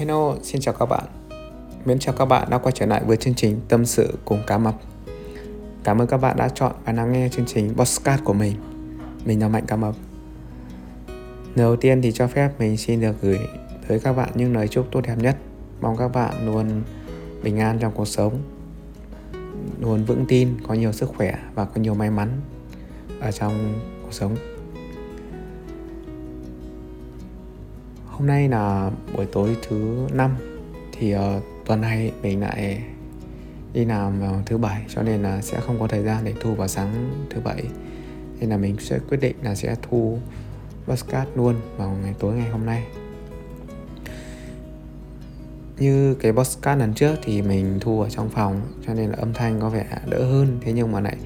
Hello, xin chào các bạn. Mến chào các bạn đã quay trở lại với chương trình Tâm sự cùng cá mập. Cảm ơn các bạn đã chọn và lắng nghe chương trình podcast của mình. Mình là Mạnh Cá mập. Đầu tiên thì cho phép mình xin được gửi tới các bạn những lời chúc tốt đẹp nhất. Mong các bạn luôn bình an trong cuộc sống, luôn vững tin, có nhiều sức khỏe và có nhiều may mắn ở trong cuộc sống. Hôm nay là buổi tối thứ năm thì uh, tuần này mình lại đi làm vào thứ bảy cho nên là sẽ không có thời gian để thu vào sáng thứ bảy. Nên là mình sẽ quyết định là sẽ thu podcast luôn vào ngày tối ngày hôm nay. Như cái podcast lần trước thì mình thu ở trong phòng cho nên là âm thanh có vẻ đỡ hơn thế nhưng mà lại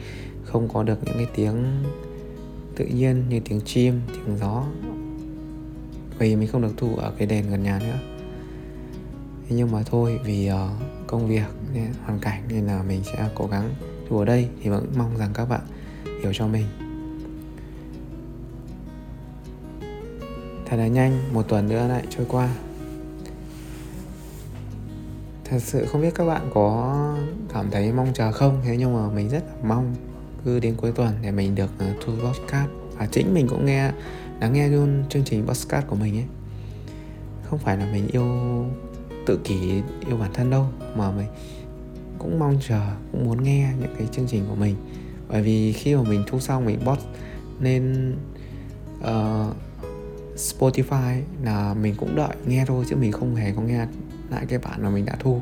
không có được những cái tiếng tự nhiên như tiếng chim tiếng gió vì mình không được thu ở cái đèn gần nhà nữa. Thế nhưng mà thôi vì uh, công việc nên, hoàn cảnh nên là mình sẽ cố gắng thu ở đây thì vẫn mong rằng các bạn hiểu cho mình. Thật là nhanh một tuần nữa lại trôi qua. Thật sự không biết các bạn có cảm thấy mong chờ không? Thế nhưng mà mình rất là mong cứ đến cuối tuần để mình được ờ, thu podcast. Và chính mình cũng nghe lắng nghe luôn chương trình podcast của mình ấy. Không phải là mình yêu tự kỷ yêu bản thân đâu mà mình cũng mong chờ cũng muốn nghe những cái chương trình của mình. Bởi vì khi mà mình thu xong mình post lên uh, Spotify là mình cũng đợi nghe thôi chứ mình không hề có nghe lại cái bản mà mình đã thu.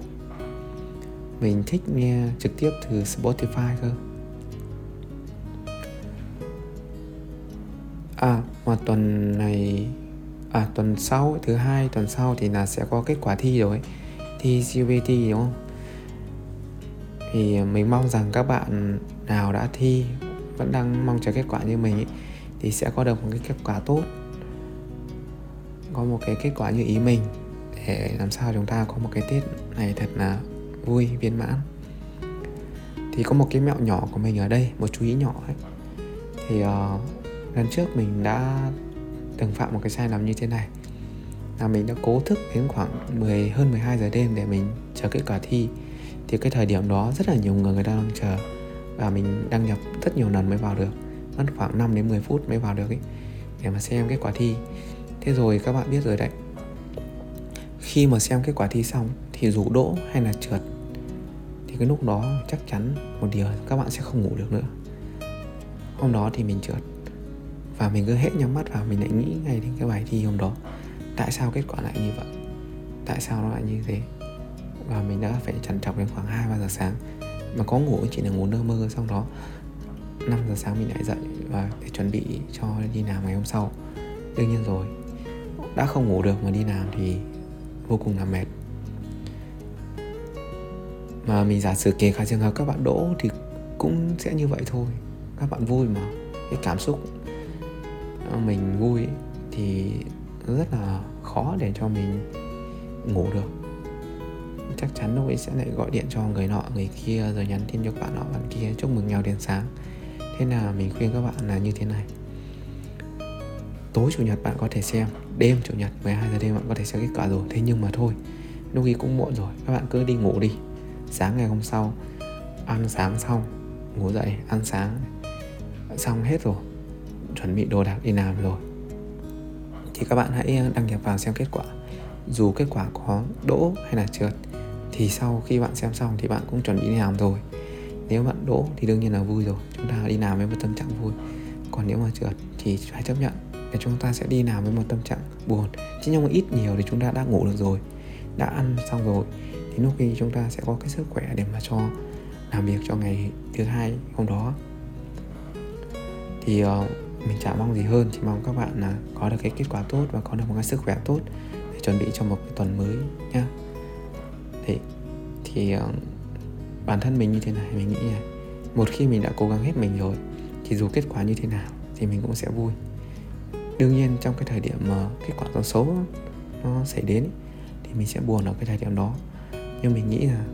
Mình thích nghe trực tiếp từ Spotify cơ. À mà tuần này à tuần sau thứ hai tuần sau thì là sẽ có kết quả thi rồi. Thi CVT đúng không? Thì mình mong rằng các bạn nào đã thi vẫn đang mong chờ kết quả như mình ấy, thì sẽ có được một cái kết quả tốt. Có một cái kết quả như ý mình để làm sao chúng ta có một cái tết này thật là vui viên mãn. Thì có một cái mẹo nhỏ của mình ở đây một chú ý nhỏ ấy. Thì uh, lần trước mình đã từng phạm một cái sai lầm như thế này. Là mình đã cố thức đến khoảng 10 hơn 12 giờ đêm để mình chờ kết quả thi. Thì cái thời điểm đó rất là nhiều người người ta đang chờ. Và mình đăng nhập rất nhiều lần mới vào được. Mất khoảng 5 đến 10 phút mới vào được ấy để mà xem kết quả thi. Thế rồi các bạn biết rồi đấy. Khi mà xem kết quả thi xong thì dù đỗ hay là trượt, thì cái lúc đó chắc chắn một điều, các bạn sẽ không ngủ được nữa. Hôm đó thì mình trượt và mình cứ hết nhắm mắt vào, mình lại nghĩ ngay đến cái bài thi hôm đó. Tại sao kết quả lại như vậy? Tại sao nó lại như thế? Và mình đã phải trằn trọc đến khoảng 2 ba giờ sáng. Mà có ngủ, chỉ là ngủ nơ mơ xong đó. 5 giờ sáng mình lại dậy và để chuẩn bị cho đi làm ngày hôm sau. Đương nhiên rồi, đã không ngủ được mà đi làm thì vô cùng là mệt. Mà mình giả sử kể cả trường hợp các bạn đỗ thì cũng sẽ như vậy thôi. Các bạn vui mà. Cái cảm xúc mình vui thì rất là khó để cho mình ngủ được. Chắc chắn lúc ấy sẽ lại gọi điện cho người nọ, người kia, rồi nhắn tin cho bạn nọ, bạn kia, chúc mừng nhau đến sáng. Thế là mình khuyên các bạn là như thế này. Tối chủ nhật bạn có thể xem, đêm chủ nhật 12 giờ đêm bạn có thể xem kết quả rồi. Thế nhưng mà thôi, lúc ấy cũng muộn rồi, các bạn cứ đi ngủ đi. Sáng ngày hôm sau, ăn sáng xong, ngủ dậy, ăn sáng xong hết rồi chuẩn bị đồ đạc đi làm rồi. Thì các bạn hãy ờ, đăng nhập vào xem kết quả. Dù kết quả có đỗ hay là trượt thì sau khi bạn xem xong thì bạn cũng chuẩn bị đi làm rồi. Nếu bạn đỗ thì đương nhiên là vui rồi. Chúng ta đi làm với một tâm trạng vui. Còn nếu mà trượt thì phải chấp nhận để chúng ta sẽ đi làm với một tâm trạng buồn. Chứ nhưng mà ít nhiều thì chúng ta đã ngủ được rồi đã ăn xong rồi. Thì lúc khi chúng ta sẽ có cái sức khỏe để mà cho làm việc cho ngày thứ hai hôm đó. Thì uh, mình chả mong gì hơn, chỉ mong các bạn là có được cái kết quả tốt và có được một cái sức khỏe tốt để chuẩn bị cho một cái tuần mới nhá. Thì thì ờ, bản thân mình như thế này, mình nghĩ là một khi mình đã cố gắng hết mình rồi, thì dù kết quả như thế nào thì mình cũng sẽ vui. Đương nhiên trong cái thời điểm mà kết quả nó xấu nó xảy đến thì mình sẽ buồn ở cái thời điểm đó. Nhưng mình nghĩ là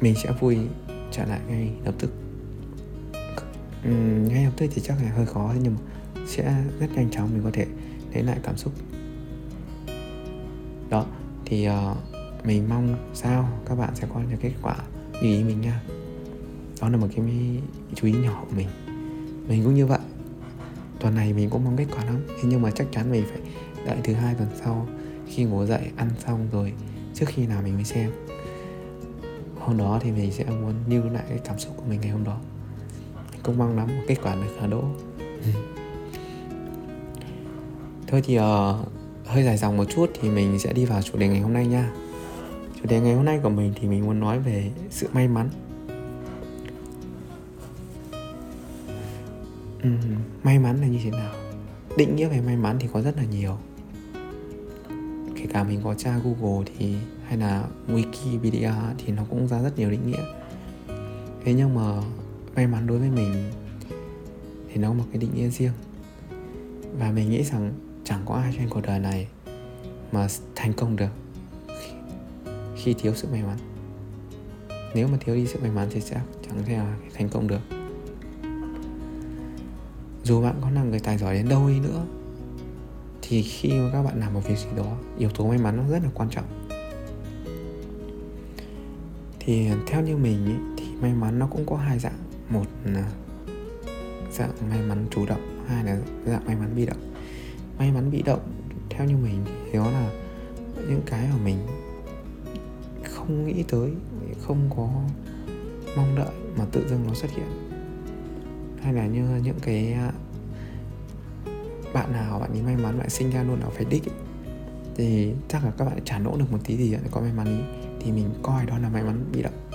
mình sẽ vui trở lại ngay lập tức um, ngay lập tức thì chắc là hơi khó nhưng mà sẽ rất nhanh chóng mình có thể lấy lại cảm xúc. Đó thì uh, mình mong sao các bạn sẽ có được kết quả như ý mình nha. Đó là một cái chú ý nhỏ của mình. Mình cũng như vậy. Tuần này mình cũng mong kết quả lắm thế nhưng mà chắc chắn mình phải đợi thứ hai tuần sau khi ngủ dậy ăn xong rồi trước khi nào mình mới xem. Hôm đó thì mình sẽ muốn lưu lại cái cảm xúc của mình ngày hôm đó cũng mong lắm kết quả được là đỗ. Thôi thì uh, hơi dài dòng một chút thì mình sẽ đi vào chủ đề ngày hôm nay nha. Chủ đề ngày hôm nay của mình thì mình muốn nói về sự may mắn. Uhm, may mắn là như thế nào? Định nghĩa về may mắn thì có rất là nhiều. Kể cả mình có tra google thì hay là wikipedia thì nó cũng ra rất nhiều định nghĩa. Thế nhưng mà may mắn đối với mình thì nó có một cái định nghĩa riêng. Và mình nghĩ rằng chẳng có ai trên cuộc đời này mà thành công được khi, khi thiếu sự may mắn. Nếu mà thiếu đi sự may mắn thì sẽ chẳng thể là thành công được. Dù bạn có là người tài giỏi đến đâu đi nữa thì khi mà các bạn làm một việc gì đó yếu tố may mắn nó rất là quan trọng. Thì theo như mình ý, thì may mắn nó cũng có hai dạng một là dạng may mắn chủ động hai là dạng may mắn bị động. May mắn bị động theo như mình thì đó là những cái mà mình không nghĩ tới không có mong đợi mà tự dưng nó xuất hiện. Hay là như những cái à, bạn nào bạn ấy may mắn bạn sinh ra luôn ở phải đích ấy, thì chắc là các bạn trả nỗ được một tí gì để có may mắn ý thì mình coi đó là may mắn bị động.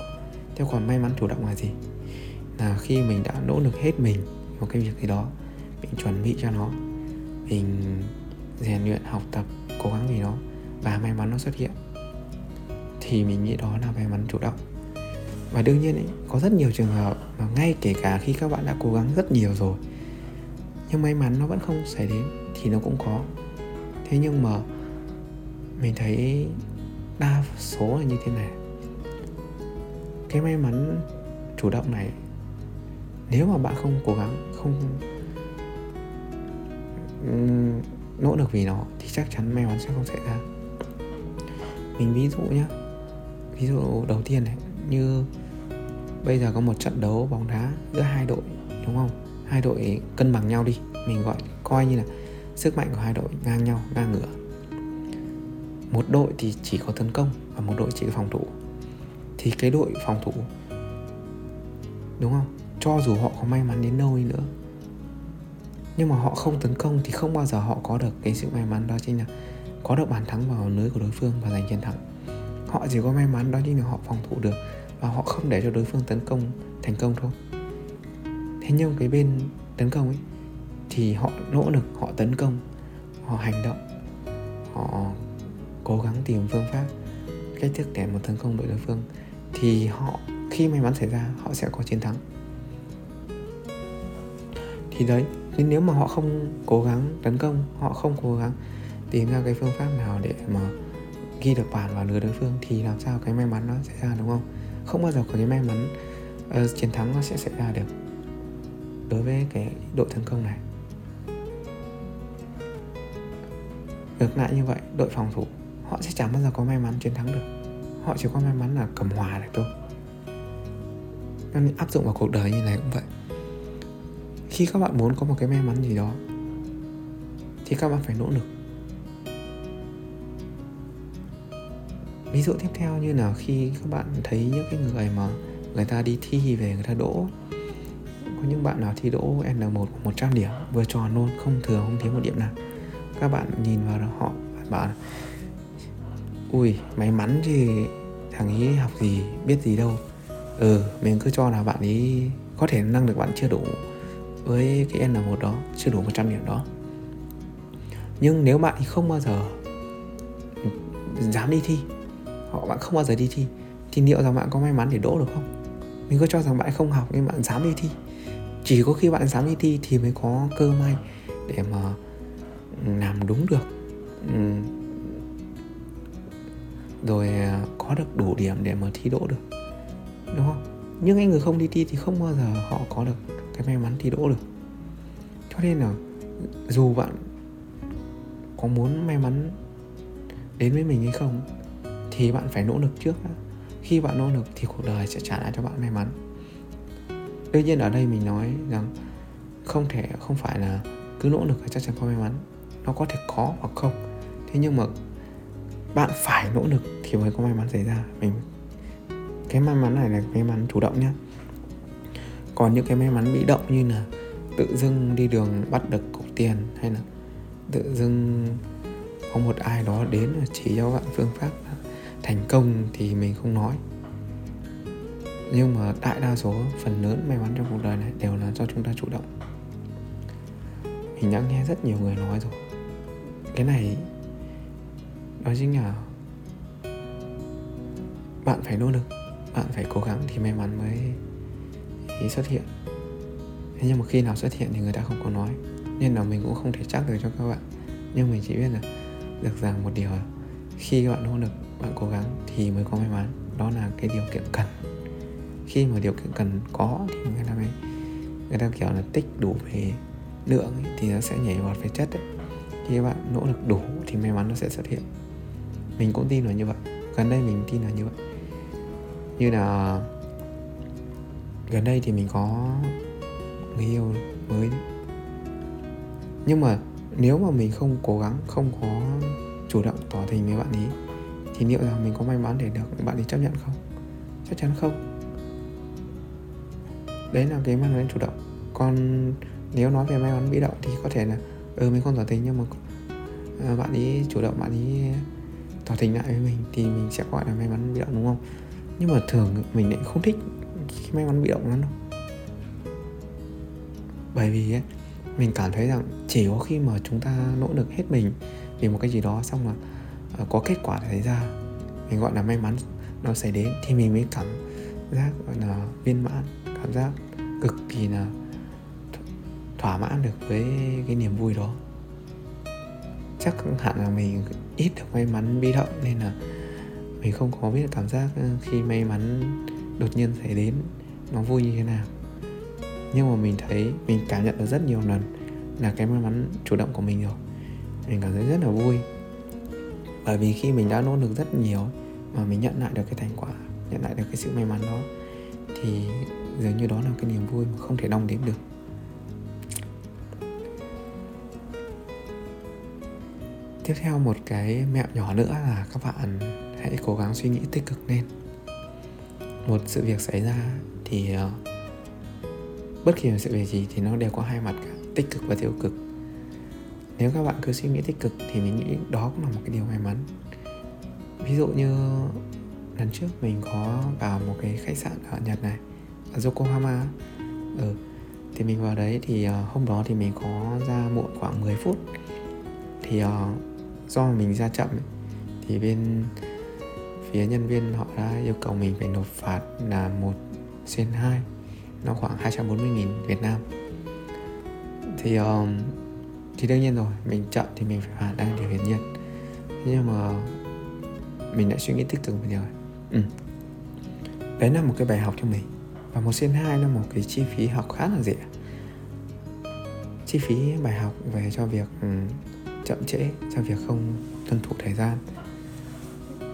Theo còn may mắn chủ động là gì? Là khi mình đã nỗ lực hết mình một cái việc gì đó mình chuẩn bị cho nó mình rèn luyện học tập cố gắng vì nó và may mắn nó xuất hiện thì mình nghĩ đó là may mắn chủ động. Và đương nhiên ấy, có rất nhiều trường hợp mà ngay kể cả khi các bạn đã cố gắng rất nhiều rồi nhưng may mắn nó vẫn không xảy đến thì nó cũng có. Thế nhưng mà mình thấy đa số là như thế này. Cái may mắn chủ động này nếu mà bạn không cố gắng, không nỗ lực vì nó, thì chắc chắn may mắn sẽ không xảy ra. Mình ví dụ nhé ví dụ đầu tiên này, như bây giờ có một trận đấu bóng đá giữa hai đội, đúng không? Hai đội cân bằng nhau đi, mình gọi, coi như là sức mạnh của hai đội ngang nhau, ngang ngửa. Một đội thì chỉ có tấn công và một đội chỉ có phòng thủ. Thì cái đội phòng thủ, đúng không? Cho dù họ có may mắn đến đâu đi nữa. Nhưng mà họ không tấn công thì không bao giờ họ có được cái sự may mắn đó chính là có được bàn thắng vào lưới của đối phương và giành chiến thắng. Họ chỉ có may mắn đó chính là họ phòng thủ được và họ không để cho đối phương tấn công, thành công thôi. Thế nhưng cái bên tấn công ấy thì họ nỗ lực, họ tấn công, họ hành động, họ cố gắng tìm phương pháp cách thức để một tấn công đội đối phương. Thì họ, khi may mắn xảy ra, họ sẽ có chiến thắng thì đấy. Nhưng nếu mà họ không cố gắng tấn công họ không cố gắng tìm ra cái phương pháp nào để mà ghi được bàn vào lưới đối phương thì làm sao cái may mắn nó xảy ra đúng không? Không bao giờ có cái may mắn uh, chiến thắng nó sẽ xảy ra được đối với cái đội tấn công này. Ngược lại như vậy đội phòng thủ họ sẽ chẳng bao giờ có may mắn chiến thắng được. Họ chỉ có may mắn là cầm hòa được thôi. Nên áp dụng vào cuộc đời như này cũng vậy khi các bạn muốn có một cái may mắn gì đó, thì các bạn phải nỗ lực. Ví dụ tiếp theo như là khi các bạn thấy những cái người mà người ta đi thi về, người ta đỗ, có những bạn nào thi đỗ N1 100 điểm, vừa tròn luôn, không thừa, không thiếu một điểm nào. Các bạn nhìn vào họ bạn bảo ui, may mắn thì thằng ấy học gì, biết gì đâu. Ừ mình cứ cho là bạn ấy có thể năng lực bạn chưa đủ với cái N1 đó, chưa đủ 100 điểm đó. Nhưng nếu bạn không bao giờ dám đi thi họ bạn không bao giờ đi thi, thì liệu rằng bạn có may mắn để đỗ được không? Mình cứ cho rằng bạn không học nhưng bạn dám đi thi. Chỉ có khi bạn dám đi thi thì mới có cơ may để mà ừ, làm đúng được ừ, rồi à, có được đủ điểm để mà thi đỗ được, đúng không? Nhưng anh người không đi thi thì không bao giờ họ có được cái may mắn thi đỗ được. Cho nên là dù bạn có muốn may mắn đến với mình hay không, thì bạn phải nỗ lực trước khi bạn nỗ lực thì cuộc đời sẽ trả lại cho bạn may mắn. Đương nhiên ở đây mình nói rằng không thể, không phải là cứ nỗ lực là chắc chắn có may mắn. Nó có thể có hoặc không. Thế nhưng mà bạn phải nỗ lực thì mới có may mắn xảy ra. Mình, cái may mắn này là may mắn chủ động nhé còn những cái may mắn bị động như là tự dưng đi đường bắt được cục tiền hay là tự dưng có một ai đó đến chỉ cho bạn phương pháp thành công thì mình không nói. Nhưng mà đại đa số phần lớn may mắn trong cuộc đời này đều là do chúng ta chủ động. Mình đã nghe rất nhiều người nói rồi. Cái này, đó chính là bạn phải nỗ lực, bạn phải cố gắng thì may mắn mới xuất hiện. Thế nhưng mà khi nào xuất hiện thì người ta không có nói. Nên là mình cũng không thể chắc được cho các bạn. Nhưng mình chỉ biết là được rằng một điều là khi bạn nỗ lực bạn cố gắng thì mới có may mắn. Đó là cái điều kiện cần. Khi mà điều kiện cần có thì người ta mới người ta kiểu là tích đủ về lượng ấy, thì nó sẽ nhảy vọt về chất ấy. khi các bạn nỗ lực đủ thì may mắn nó sẽ xuất hiện. Mình cũng tin là như vậy. Gần đây mình tin là như vậy. Như là gần đây thì mình có người yêu mới. Nhưng mà nếu mà mình không cố gắng, không có chủ động tỏ tình với bạn ấy, thì liệu rằng mình có may mắn để được bạn ấy chấp nhận không? Chắc chắn không. Đấy là cái may mắn chủ động. Còn nếu nói về may mắn bị động thì có thể là ừ mình không tỏ tình nhưng mà à, bạn ấy chủ động, bạn ấy tỏ tình lại với mình thì mình sẽ gọi là may mắn bị động, đúng không? Nhưng mà thường mình lại không thích cái may mắn bị động lắm đâu. Bởi vì ấy, mình cảm thấy rằng chỉ có khi mà chúng ta nỗ lực hết mình vì một cái gì đó xong là ờ, có kết quả xảy ra mình gọi là may mắn nó xảy đến thì mình mới cảm giác gọi là viên mãn cảm giác cực kỳ là thỏa mãn được với cái niềm vui đó. Chắc hẳn là mình ít được may mắn bi động nên là mình không có biết cảm giác ờ, khi may mắn đột nhiên xảy đến, nó vui như thế nào? Nhưng mà mình thấy, mình cảm nhận được rất nhiều lần là cái may mắn chủ động của mình rồi. Mình cảm thấy rất là vui. Bởi vì khi mình đã nỗ lực rất nhiều mà mình nhận lại được cái thành quả, nhận lại được cái sự may mắn đó, thì dường như đó là cái niềm vui mà không thể đong đếm được. Tiếp theo một cái mẹo nhỏ nữa là các bạn hãy cố gắng suy nghĩ tích cực lên một sự việc xảy ra thì ờ, bất kỳ một sự việc gì thì nó đều có hai mặt cả tích cực và tiêu cực nếu các bạn cứ suy nghĩ tích cực thì mình nghĩ đó cũng là một cái điều may mắn ví dụ như lần trước mình có vào một cái khách sạn ở Nhật này ở Yokohama ừ. thì mình vào đấy thì ờ, hôm đó thì mình có ra muộn khoảng 10 phút thì uh, do mình ra chậm ấy, thì bên phía nhân viên họ đã yêu cầu mình phải nộp phạt là một sen 2 nó khoảng 240.000 Việt Nam. Thì um, thì đương nhiên rồi mình chậm thì mình phải phạt đang điều hiển nhiên. Nhưng mà mình đã suy nghĩ tích cực bây giờ ừ. đấy là một cái bài học cho mình. Và một sen hai là một cái chi phí học khá là rẻ. Chi phí bài học về cho việc um, chậm trễ cho việc không tuân thủ thời gian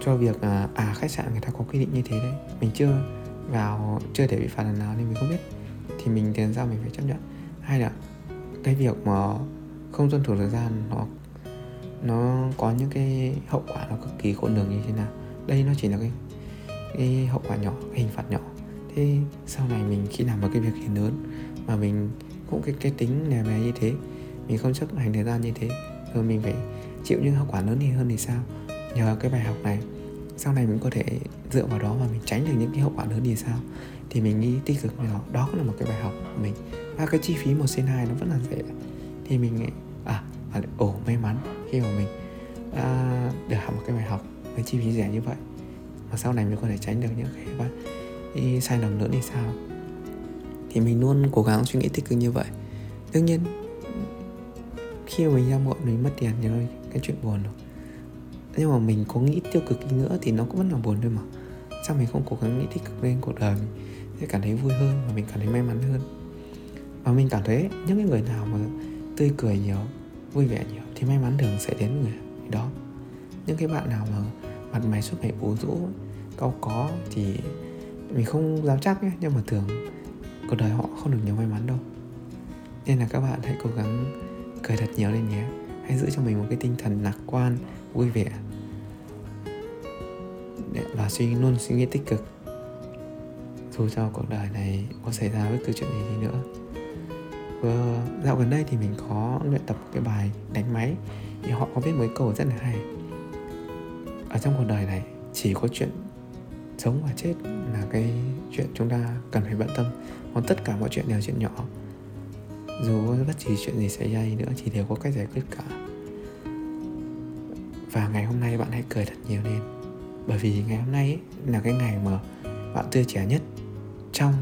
cho việc à, à khách sạn người ta có quy định như thế đấy. Mình chưa vào chưa thể bị phạt lần nào nên mình không biết. Thì mình tiền ra mình phải chấp nhận. Hay là cái việc mà không tuân thủ thời gian nó nó có những cái hậu quả nó cực kỳ khôn lường như thế nào. Đây nó chỉ là cái cái hậu quả nhỏ cái hình phạt nhỏ. Thế sau này mình khi làm một cái việc gì lớn mà mình cũng cái cái tính này về như thế mình không chấp hành thời gian như thế rồi mình phải chịu những hậu quả lớn hơn thì sao? Nhờ cái bài học này sau này mình có thể dựa vào đó mà mình tránh được những cái hậu quả lớn thì sao? Thì mình nghĩ tích cực với đó đó cũng là một cái bài học của mình. Và cái chi phí một sen hai nó vẫn là rẻ. Thì mình nghĩ à, à ồ may mắn khi mà mình à, được học một cái bài học với chi phí rẻ như vậy mà sau này mình có thể tránh được những cái, cái sai lầm lớn thì sao? Thì mình luôn cố gắng suy nghĩ tích cực như vậy. Đương nhiên khi mà mình ra muộn mình mất tiền thì cái chuyện buồn rồi nhưng mà mình có nghĩ tiêu cực đi nữa thì nó cũng vẫn là buồn thôi mà. Sao mình không cố gắng nghĩ tích cực lên cuộc đời mình? Sẽ cảm thấy vui hơn và mình cảm thấy may mắn hơn. Và mình cảm thấy những cái người nào mà tươi cười nhiều, vui vẻ nhiều thì may mắn thường sẽ đến người đó. Những cái bạn nào mà mặt mày suốt ngày bố rũ cau có thì mình không dám chắc nhé, nhưng mà thường cuộc đời họ không được nhiều may mắn đâu. Nên là các bạn hãy cố gắng cười thật nhiều lên nhé. Hãy giữ cho mình một cái tinh thần lạc quan, vui vẻ và suy luôn suy nghĩ tích cực. Dù cho cuộc đời này có xảy ra bất cứ chuyện gì đi nữa. Vừa, dạo gần đây thì mình có luyện tập cái bài đánh máy, thì họ có viết mấy câu rất là hay. Ở trong cuộc đời này, chỉ có chuyện sống và chết là cái chuyện chúng ta cần phải bận tâm. Còn tất cả mọi chuyện đều chuyện nhỏ. Dù có bất kỳ chuyện gì xảy ra đi nữa thì đều có cách giải quyết cả. Và ngày hôm nay bạn hãy cười thật nhiều lên bởi vì ngày hôm nay ấy, là cái ngày mà bạn tươi trẻ nhất trong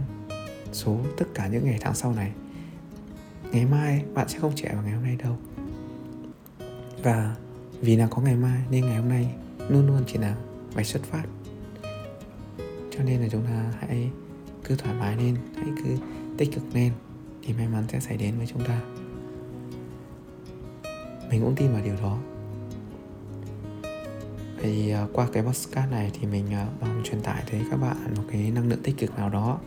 số tất cả những ngày tháng sau này. Ngày mai bạn sẽ không trẻ vào ngày hôm nay đâu. Và vì là có ngày mai nên ngày hôm nay luôn luôn chỉ là phải xuất phát. Cho nên là chúng ta hãy cứ thoải mái lên hãy cứ tích cực lên thì may mắn sẽ xảy đến với chúng ta. Mình cũng tin vào điều đó thì à, qua cái podcast này thì mình à, mong truyền tải tới các bạn một cái năng lượng tích cực nào đó.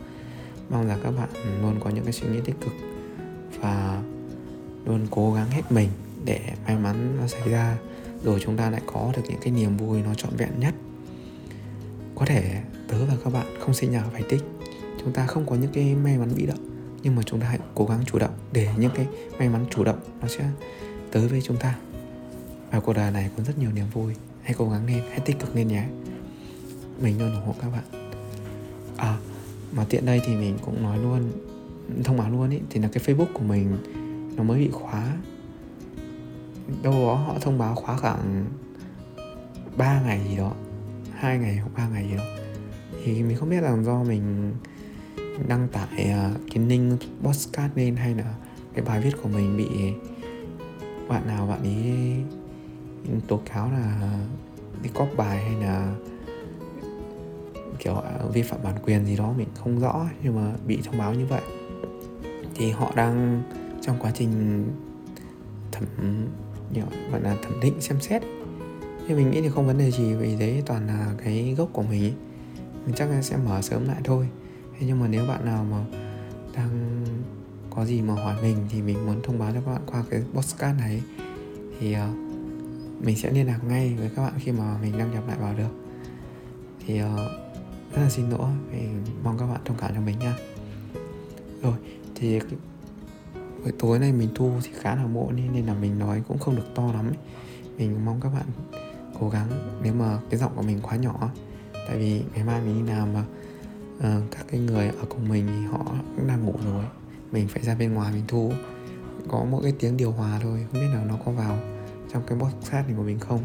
Mong là các bạn luôn có những cái suy nghĩ tích cực và luôn cố gắng hết mình để may mắn nó xảy ra, rồi chúng ta lại có được những cái niềm vui nó trọn vẹn nhất. Có thể tớ và các bạn không sinh nhà phải tích chúng ta không có những cái may mắn bị động, nhưng mà chúng ta hãy cố gắng chủ động để những cái may mắn chủ động nó sẽ tới với chúng ta. Và cuộc đời này có rất nhiều niềm vui hãy cố gắng lên hãy tích cực lên nhé. Mình luôn ủng hộ các bạn. À mà tiện đây thì mình cũng nói luôn, thông báo luôn ý, thì là cái facebook của mình nó mới bị khóa. Đâu đó họ thông báo khóa khoảng 3 ngày gì đó, hai ngày hoặc ba ngày gì đó. Thì mình không biết là do mình đăng tải à, cái link podcast lên hay là cái bài viết của mình bị bạn nào, bạn ấy tố cáo là đi cóp bài hay là kiểu à, vi phạm bản quyền gì đó mình không rõ nhưng mà bị thông báo như vậy. Thì họ đang trong quá trình thẩm gọi là thẩm định xem xét. Thì mình nghĩ thì không vấn đề gì vì đấy toàn là cái gốc của mình ấy. mình chắc là sẽ mở sớm lại thôi. Thế nhưng mà nếu bạn nào mà đang có gì mà hỏi mình thì mình muốn thông báo cho các bạn qua cái postcard này thì uh, mình sẽ liên lạc ngay với các bạn khi mà mình đăng nhập lại vào được. Thì uh, rất là xin lỗi mình mong các bạn thông cảm cho mình nha. Rồi thì buổi tối nay mình thu thì khá là muộn nên là mình nói cũng không được to lắm ấy. mình mong các bạn cố gắng nếu mà cái giọng của mình quá nhỏ. Tại vì ngày mai mình đi làm mà uh, các cái người ở cùng mình thì họ cũng đang ngủ rồi. Mình phải ra bên ngoài mình thu. Có mỗi cái tiếng điều hòa thôi không biết là nó có vào trong cái podcast này của mình không?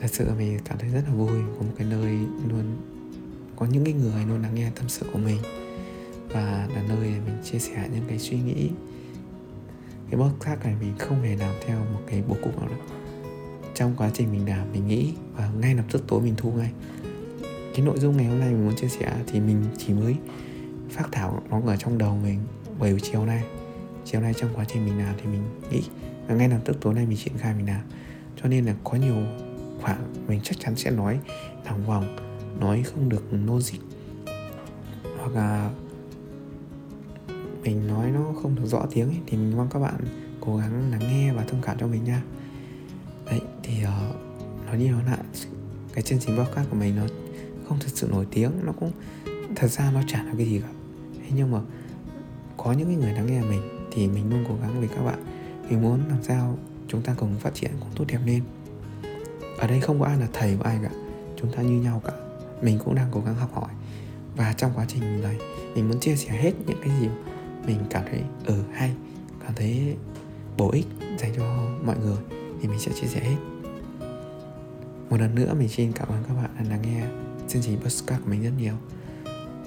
Thật sự mình cảm thấy rất là vui, có một cái nơi luôn, có những cái người luôn lắng nghe tâm sự của mình. Và là nơi để mình chia sẻ những cái suy nghĩ. Cái podcast này mình không hề làm theo một cái bố cục nào đâu. Trong quá trình mình làm, mình nghĩ, và ngay lập tức tối mình thu ngay. Cái nội dung ngày hôm nay mình muốn chia sẻ thì mình chỉ mới phát thảo nó ở trong đầu mình bởi chiều nay. Chiều nay trong quá trình mình làm thì mình nghĩ và ngay lập tức tối nay mình triển khai mình làm. Cho nên là có nhiều khoảng mình chắc chắn sẽ nói lòng vòng nói không được logic. Hoặc là mình nói nó không được rõ tiếng ấy, thì mình mong các bạn cố gắng lắng nghe và thông cảm cho mình nha. Đấy thì uh, nói đi nói lại cái chương trình podcast của mình nó không thật sự nổi tiếng nó cũng thật ra nó chả là cái gì cả. Thế nhưng mà có những người lắng nghe mình thì mình luôn cố gắng vì các bạn mình muốn làm sao chúng ta cùng phát triển cũng tốt đẹp lên. Ở đây không có ai là thầy của ai cả. Chúng ta như nhau cả. Mình cũng đang cố gắng học hỏi. Và trong quá trình này, mình muốn chia sẻ hết những cái gì mình cảm thấy ừ hay, cảm thấy bổ ích dành cho mọi người thì mình sẽ chia sẻ hết. Một lần nữa, mình xin cảm ơn các bạn đã lắng nghe chương trình postcard của mình rất nhiều.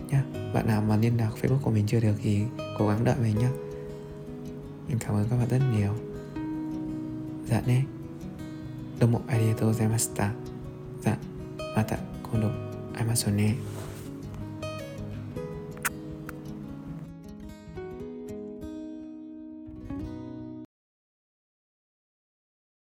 Nhé bạn nào mà liên lạc facebook của mình chưa được thì cố gắng đợi mình nhé mình cảm ơn các bạn rất nhiều. Dạ nè domo arigatou gozaimashita dạ mata kondo aimasu ne